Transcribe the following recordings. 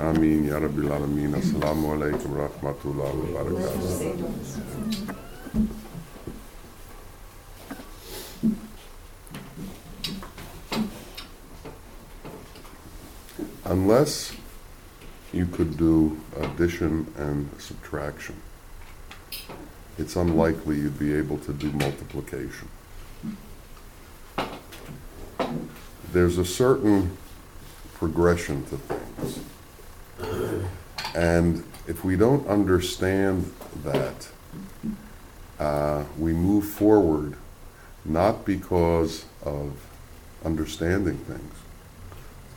Amin ya alaikum wa rahmatullahi wa barakatuh. Unless you could do addition and subtraction, it's unlikely you'd be able to do multiplication. There's a certain progression to things. And if we don't understand that, uh, we move forward not because of understanding things,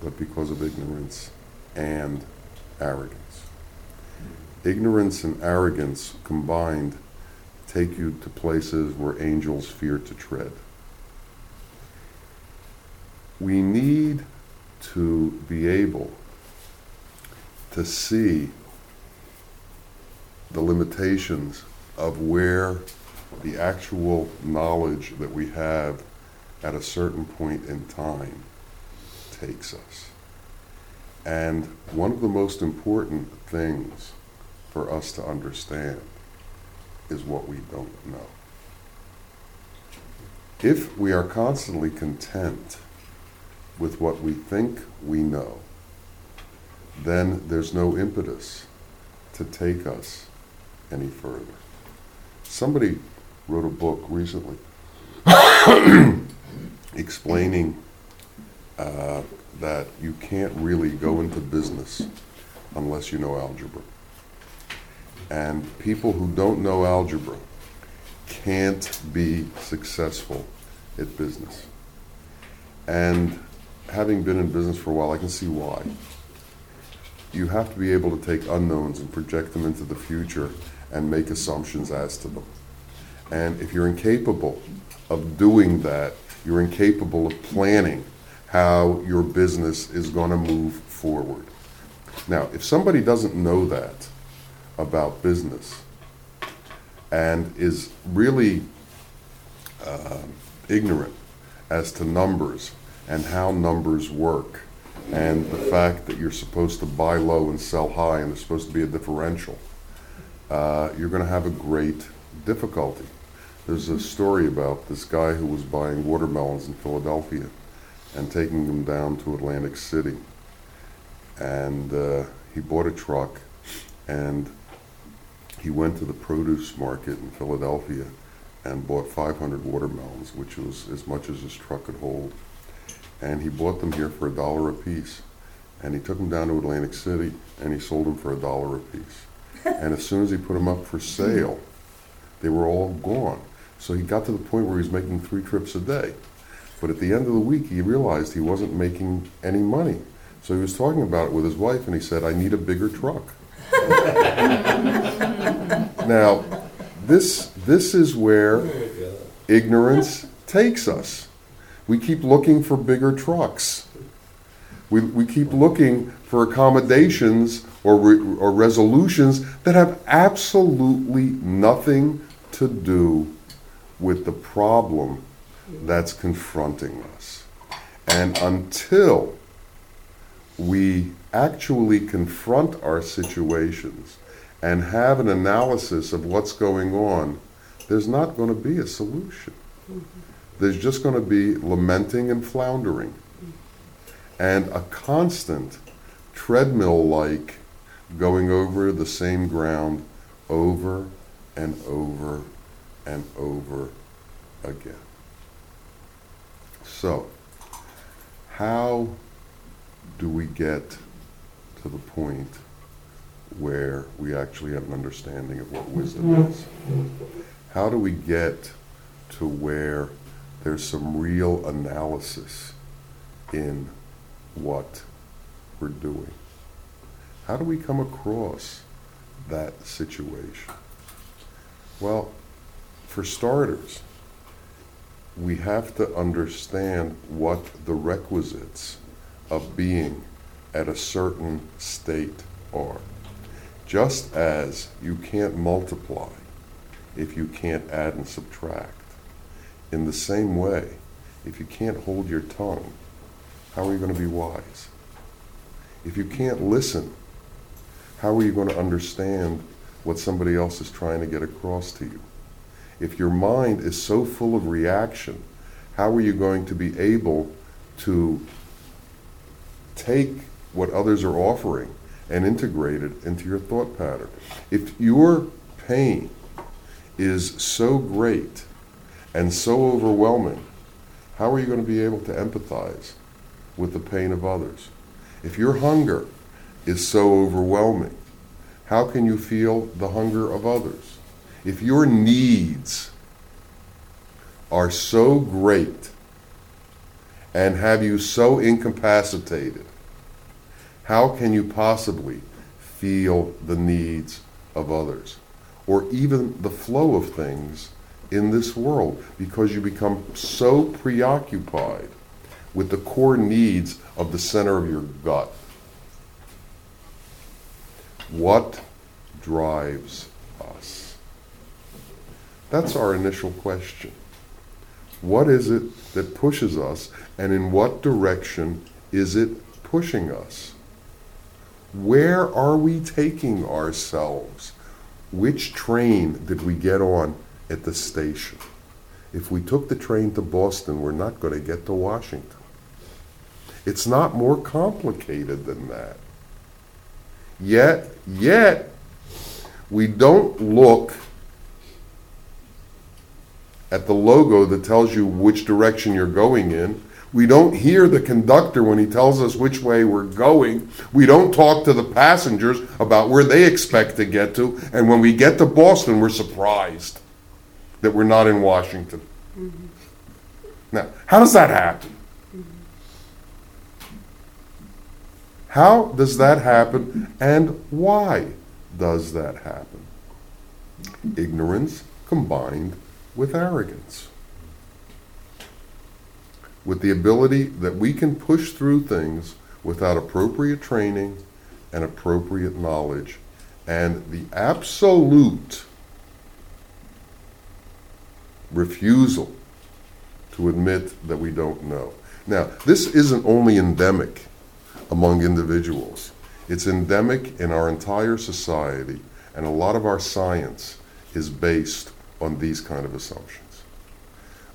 but because of ignorance and arrogance. Ignorance and arrogance combined take you to places where angels fear to tread. We need to be able to see the limitations of where the actual knowledge that we have at a certain point in time takes us. And one of the most important things for us to understand is what we don't know. If we are constantly content with what we think we know, then there's no impetus to take us any further. Somebody wrote a book recently explaining uh, that you can't really go into business unless you know algebra. And people who don't know algebra can't be successful at business. And having been in business for a while, I can see why. You have to be able to take unknowns and project them into the future and make assumptions as to them. And if you're incapable of doing that, you're incapable of planning how your business is going to move forward. Now, if somebody doesn't know that about business and is really uh, ignorant as to numbers and how numbers work and the fact that you're supposed to buy low and sell high and there's supposed to be a differential, uh, you're going to have a great difficulty. There's a story about this guy who was buying watermelons in Philadelphia and taking them down to Atlantic City. And uh, he bought a truck and he went to the produce market in Philadelphia and bought 500 watermelons, which was as much as his truck could hold. And he bought them here for a dollar a piece. And he took them down to Atlantic City and he sold them for a dollar a piece. And as soon as he put them up for sale, they were all gone. So he got to the point where he was making three trips a day. But at the end of the week, he realized he wasn't making any money. So he was talking about it with his wife, and he said, I need a bigger truck. now, this, this is where ignorance takes us. We keep looking for bigger trucks. We, we keep looking for accommodations or, re, or resolutions that have absolutely nothing to do with the problem that's confronting us. And until we actually confront our situations and have an analysis of what's going on, there's not going to be a solution. There's just going to be lamenting and floundering and a constant treadmill like going over the same ground over and over and over again. So, how do we get to the point where we actually have an understanding of what wisdom is? How do we get to where there's some real analysis in what we're doing? How do we come across that situation? Well, for starters, we have to understand what the requisites of being at a certain state are. Just as you can't multiply if you can't add and subtract. In the same way, if you can't hold your tongue, how are you going to be wise? If you can't listen how are you going to understand what somebody else is trying to get across to you? If your mind is so full of reaction, how are you going to be able to take what others are offering and integrate it into your thought pattern? If your pain is so great and so overwhelming, how are you going to be able to empathize with the pain of others? If your hunger is so overwhelming, how can you feel the hunger of others? If your needs are so great and have you so incapacitated, how can you possibly feel the needs of others? Or even the flow of things in this world because you become so preoccupied with the core needs of the center of your gut. What drives us? That's our initial question. What is it that pushes us, and in what direction is it pushing us? Where are we taking ourselves? Which train did we get on at the station? If we took the train to Boston, we're not going to get to Washington. It's not more complicated than that. Yet, yet, we don't look at the logo that tells you which direction you're going in. We don't hear the conductor when he tells us which way we're going. We don't talk to the passengers about where they expect to get to. And when we get to Boston, we're surprised that we're not in Washington. Mm-hmm. Now, how does that happen? How does that happen and why does that happen? Ignorance combined with arrogance. With the ability that we can push through things without appropriate training and appropriate knowledge, and the absolute refusal to admit that we don't know. Now, this isn't only endemic among individuals. It's endemic in our entire society, and a lot of our science is based on these kind of assumptions.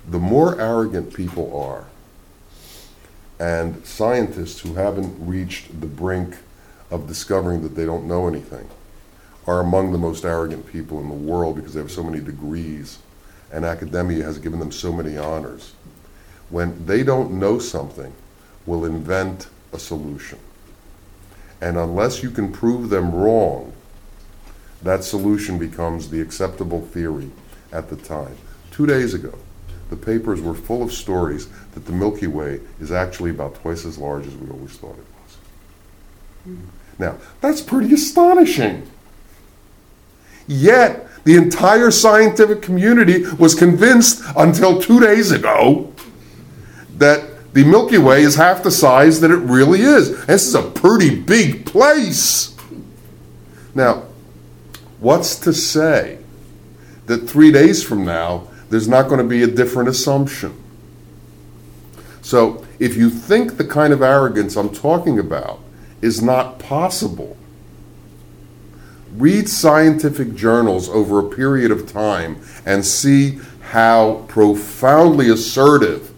The more arrogant people are, and scientists who haven't reached the brink of discovering that they don't know anything are among the most arrogant people in the world because they have so many degrees and academia has given them so many honors. When they don't know something, will invent a solution. And unless you can prove them wrong, that solution becomes the acceptable theory at the time. Two days ago, the papers were full of stories that the Milky Way is actually about twice as large as we always thought it was. Mm. Now, that's pretty astonishing. Yet, the entire scientific community was convinced until two days ago that the Milky Way is half the size that it really is. This is a pretty big place. Now, what's to say that three days from now there's not going to be a different assumption? So, if you think the kind of arrogance I'm talking about is not possible, read scientific journals over a period of time and see how profoundly assertive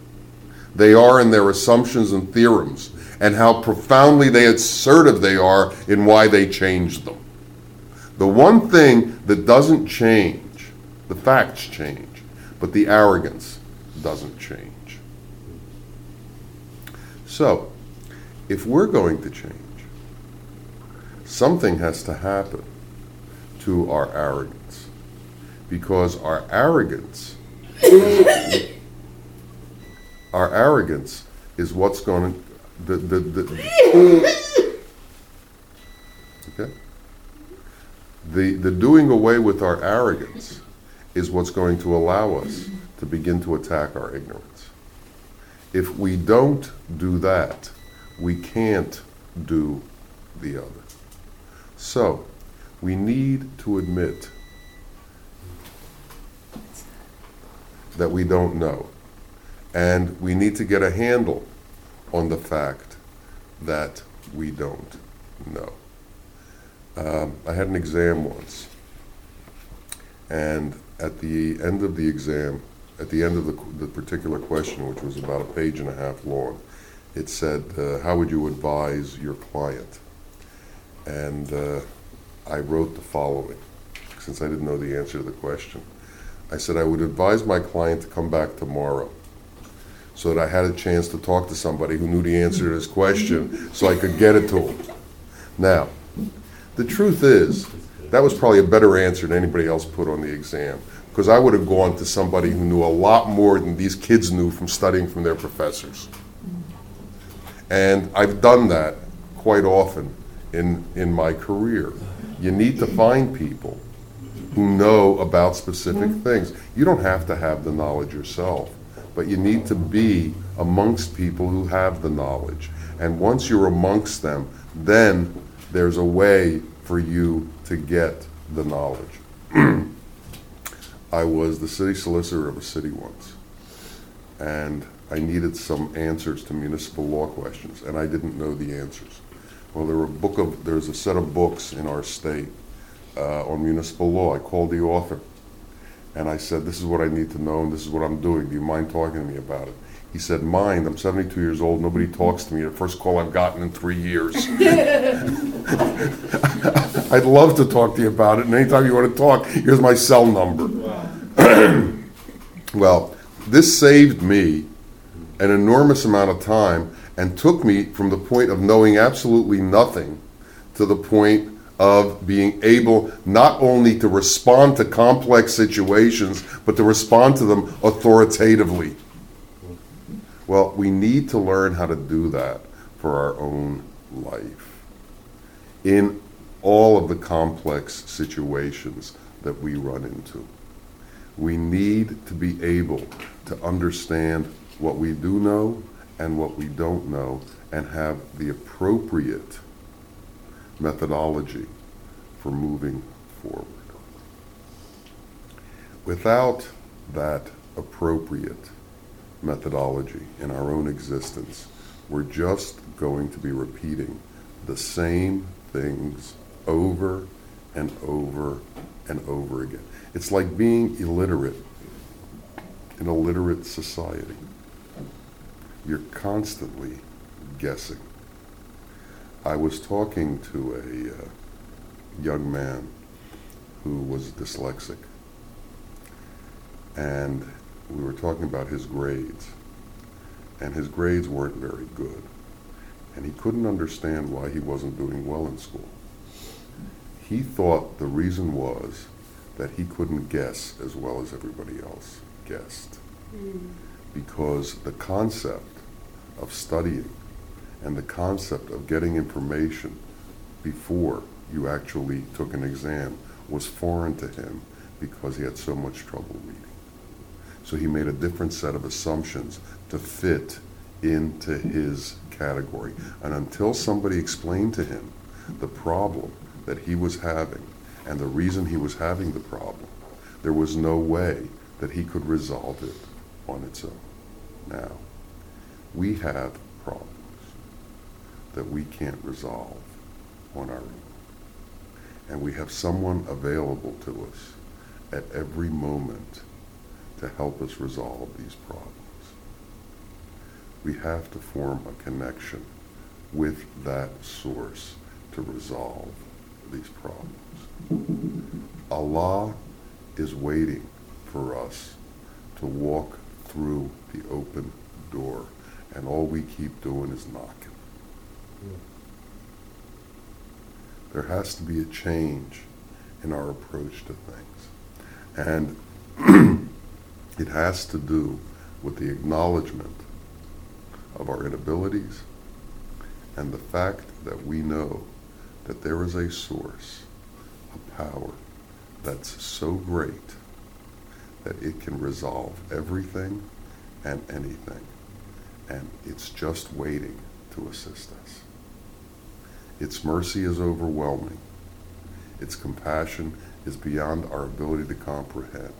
they are in their assumptions and theorems, and how profoundly they assertive they are in why they change them. The one thing that doesn't change, the facts change, but the arrogance doesn't change. So, if we're going to change, something has to happen to our arrogance. Because our arrogance our arrogance is what's going to the, the, the okay? The the doing away with our arrogance is what's going to allow us to begin to attack our ignorance. If we don't do that we can't do the other. So we need to admit that we don't know and we need to get a handle on the fact that we don't know. Um, I had an exam once, and at the end of the exam, at the end of the, the particular question, which was about a page and a half long, it said, uh, "How would you advise your client?" And uh, I wrote the following, since I didn't know the answer to the question. I said I would advise my client to come back tomorrow so that I had a chance to talk to somebody who knew the answer to this question so I could get it to him. Now, the truth is, that was probably a better answer than anybody else put on the exam because I would have gone to somebody who knew a lot more than these kids knew from studying from their professors. And I've done that quite often in, in my career. You need to find people who know about specific things. You don't have to have the knowledge yourself, but you need to be amongst people who have the knowledge. And once you're amongst them, then there's a way for you to get the knowledge. I was the city solicitor of a city once, and I needed some answers to municipal law questions, and I didn't know the answers. Well, there were a book of, there's a set of books in our state uh, on municipal law. I called the author, and I said, "This is what I need to know, and this is what I'm doing. Do you mind talking to me about it?" He said, "Mind. I'm 72 years old. Nobody talks to me. The first call I've gotten in three years." I'd love to talk to you about it, and anytime you want to talk, here's my cell number. well, this saved me an enormous amount of time and took me from the point of knowing absolutely nothing to the point of being able not only to respond to complex situations, but to respond to them authoritatively. Well, we need to learn how to do that for our own life in all of the complex situations that we run into. We need to be able to understand what we do know and what we don't know and have the appropriate methodology for moving forward. Without that appropriate methodology in our own existence, we're just going to be repeating the same things over and over and over again. It's like being illiterate in a literate society. You're constantly guessing. I was talking to a uh, young man who was dyslexic, and we were talking about his grades, and his grades weren't very good, and he couldn't understand why he wasn't doing well in school. He thought the reason was that he couldn't guess as well as everybody else guessed. Mm. Because the concept of studying and the concept of getting information before you actually took an exam was foreign to him because he had so much trouble reading. So he made a different set of assumptions to fit into his category. And until somebody explained to him the problem that he was having and the reason he was having the problem, there was no way that he could resolve it on its own. Now, we have problems that we can't resolve on our own. And we have someone available to us at every moment to help us resolve these problems. We have to form a connection with that source to resolve these problems. Allah is waiting for us to walk through the open door, and all we keep doing is knocking. There has to be a change in our approach to things. And it has to do with the acknowledgement of our inabilities and the fact that we know that there is a source, a power that's so great that it can resolve everything and anything. And it's just waiting to assist us. Its mercy is overwhelming. Its compassion is beyond our ability to comprehend.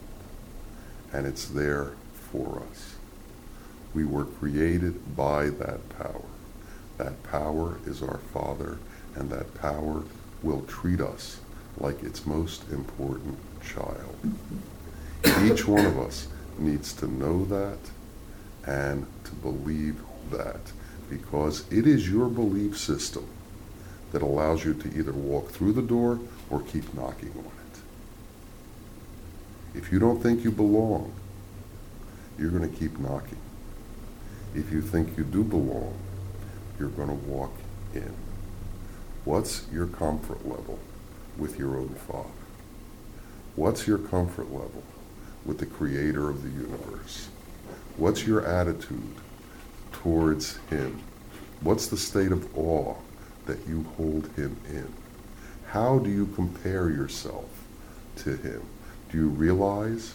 And it's there for us. We were created by that power. That power is our Father, and that power will treat us like its most important child. Each one of us needs to know that and to believe that because it is your belief system that allows you to either walk through the door or keep knocking on it. If you don't think you belong, you're going to keep knocking. If you think you do belong, you're going to walk in. What's your comfort level with your own Father? What's your comfort level with the Creator of the universe? What's your attitude towards Him? What's the state of awe that you hold Him in? How do you compare yourself to Him? Do you realize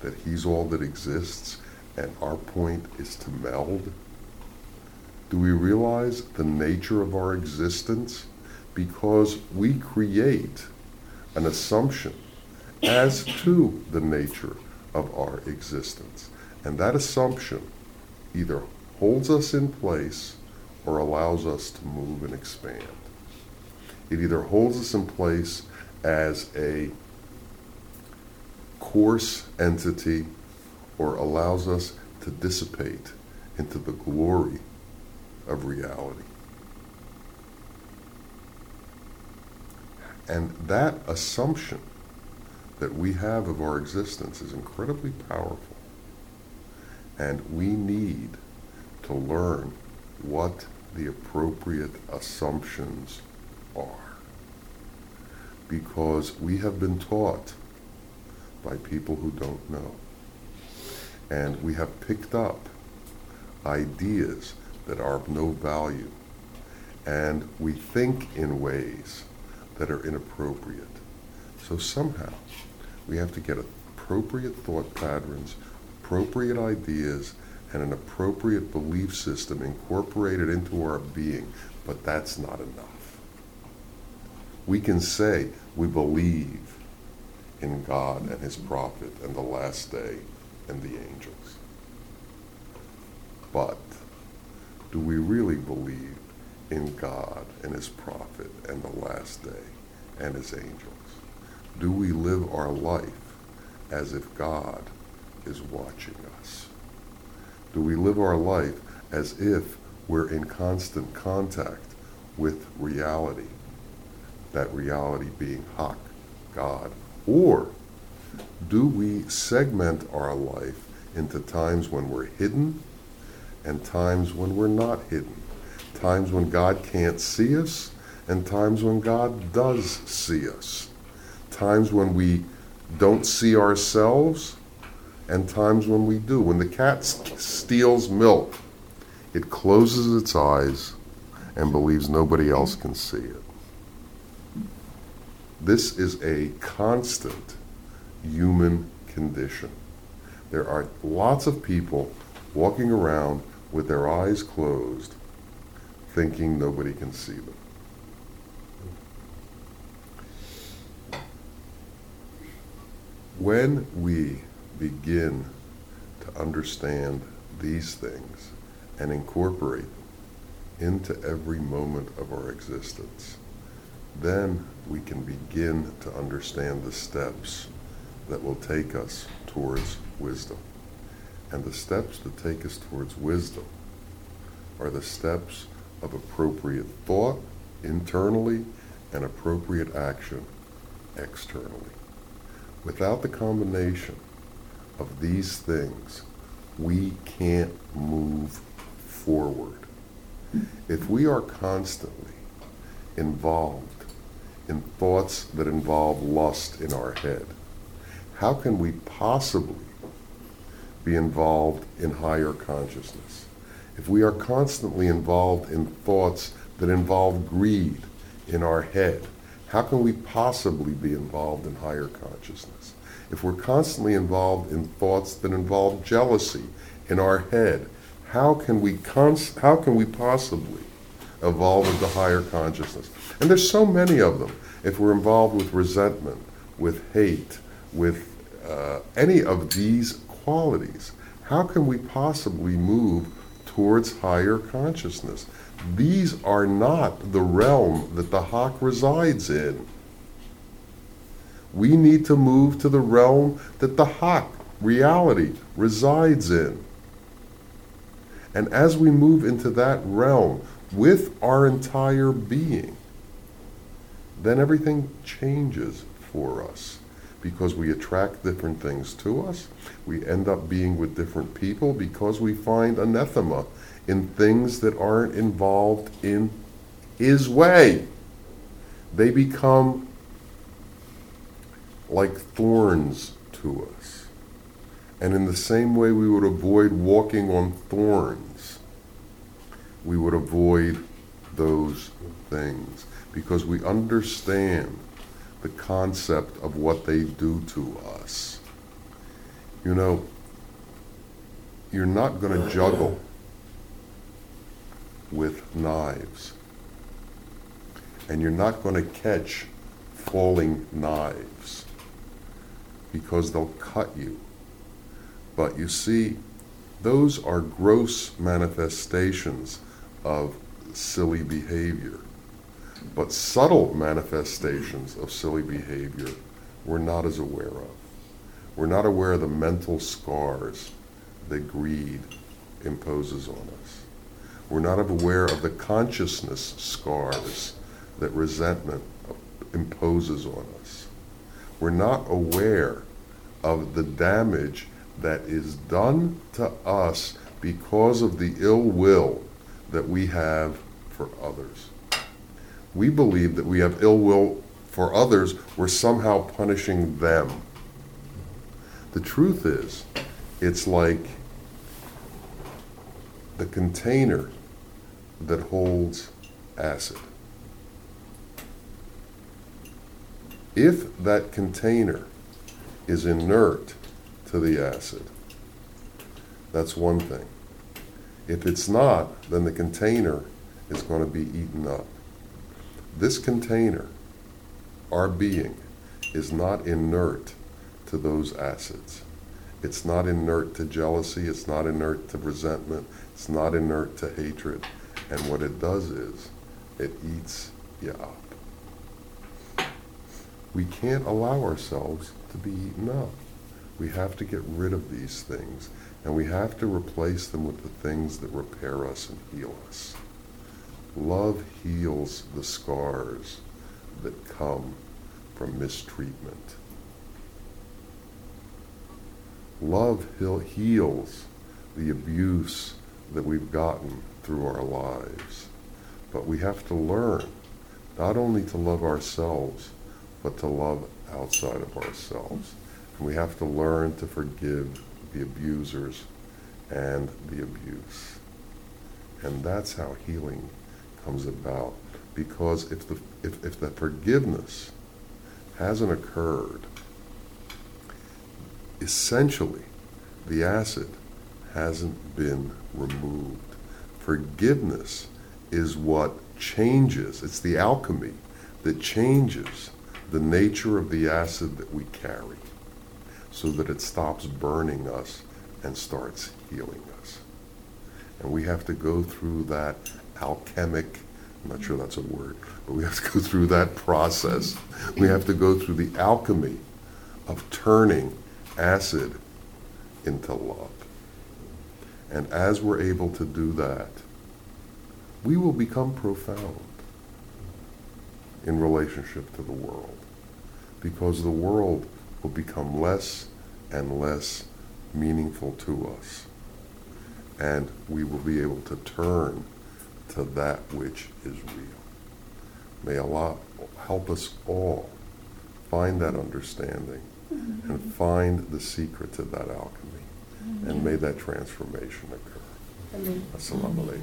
that He's all that exists and our point is to meld? Do we realize the nature of our existence? Because we create an assumption as to the nature of our existence. And that assumption either holds us in place or allows us to move and expand. It either holds us in place as a coarse entity or allows us to dissipate into the glory of reality. And that assumption that we have of our existence is incredibly powerful. And we need to learn what the appropriate assumptions are. Because we have been taught by people who don't know. And we have picked up ideas that are of no value. And we think in ways that are inappropriate. So somehow we have to get appropriate thought patterns, appropriate ideas, and an appropriate belief system incorporated into our being, but that's not enough. We can say we believe in God and His prophet and the last day and the angels. But do we really believe in God and His prophet and the last day and His angels? Do we live our life as if God is watching us? Do we live our life as if we're in constant contact with reality? That reality being Haqq, God. Or do we segment our life into times when we're hidden and times when we're not hidden? Times when God can't see us and times when God does see us? Times when we don't see ourselves and times when we do. When the cat steals milk, it closes its eyes and believes nobody else can see it. This is a constant human condition. There are lots of people walking around with their eyes closed, thinking nobody can see them. When we begin to understand these things and incorporate into every moment of our existence, then we can begin to understand the steps that will take us towards wisdom. And the steps that take us towards wisdom are the steps of appropriate thought internally and appropriate action externally. Without the combination of these things, we can't move forward. If we are constantly involved in thoughts that involve lust in our head, how can we possibly be involved in higher consciousness? If we are constantly involved in thoughts that involve greed in our head, how can we possibly be involved in higher consciousness? If we're constantly involved in thoughts that involve jealousy in our head, how can we cons- how can we possibly evolve into higher consciousness? And there's so many of them. If we're involved with resentment, with hate, with uh, any of these qualities, how can we possibly move towards higher consciousness? these are not the realm that the Haqq resides in. We need to move to the realm that the Haqq, reality, resides in. And as we move into that realm with our entire being, then everything changes for us because we attract different things to us. We end up being with different people because we find anathema in things that aren't involved in His way. They become like thorns to us. And in the same way we would avoid walking on thorns, we would avoid those things because we understand the concept of what they do to us. You know, you're not going to juggle with knives. And you're not going to catch falling knives because they'll cut you. But you see, those are gross manifestations of silly behavior. But subtle manifestations of silly behavior we're not as aware of. We're not aware of the mental scars that greed imposes on us. We're not aware of the consciousness scars that resentment imposes on us. We're not aware of the damage that is done to us because of the ill will that we have for others. We believe that we have ill will for others, we're somehow punishing them. The truth is, it's like the container that holds acid. If that container is inert to the acid, that's one thing. If it's not, then the container is going to be eaten up. This container, our being, is not inert to those acids. It's not inert to jealousy, it's not inert to resentment, it's not inert to hatred. And what it does is, it eats you up. We can't allow ourselves to be eaten up. We have to get rid of these things, and we have to replace them with the things that repair us and heal us. Love heals the scars that come from mistreatment. Love heals the abuse that we've gotten through our lives. But we have to learn not only to love ourselves, but to love outside of ourselves. And we have to learn to forgive the abusers and the abuse. And that's how healing comes about. Because if the, if, if the forgiveness hasn't occurred, essentially the acid hasn't been removed. Forgiveness is what changes, it's the alchemy that changes the nature of the acid that we carry so that it stops burning us and starts healing us. And we have to go through that alchemic, I'm not sure that's a word, but we have to go through that process. We have to go through the alchemy of turning acid into love. And as we're able to do that, we will become profound in relationship to the world because the world will become less and less meaningful to us. And we will be able to turn to that which is real. May Allah help us all find that understanding and mm-hmm. find the secret to that alchemy and mm-hmm. may that transformation occur. Assalamu alaikum.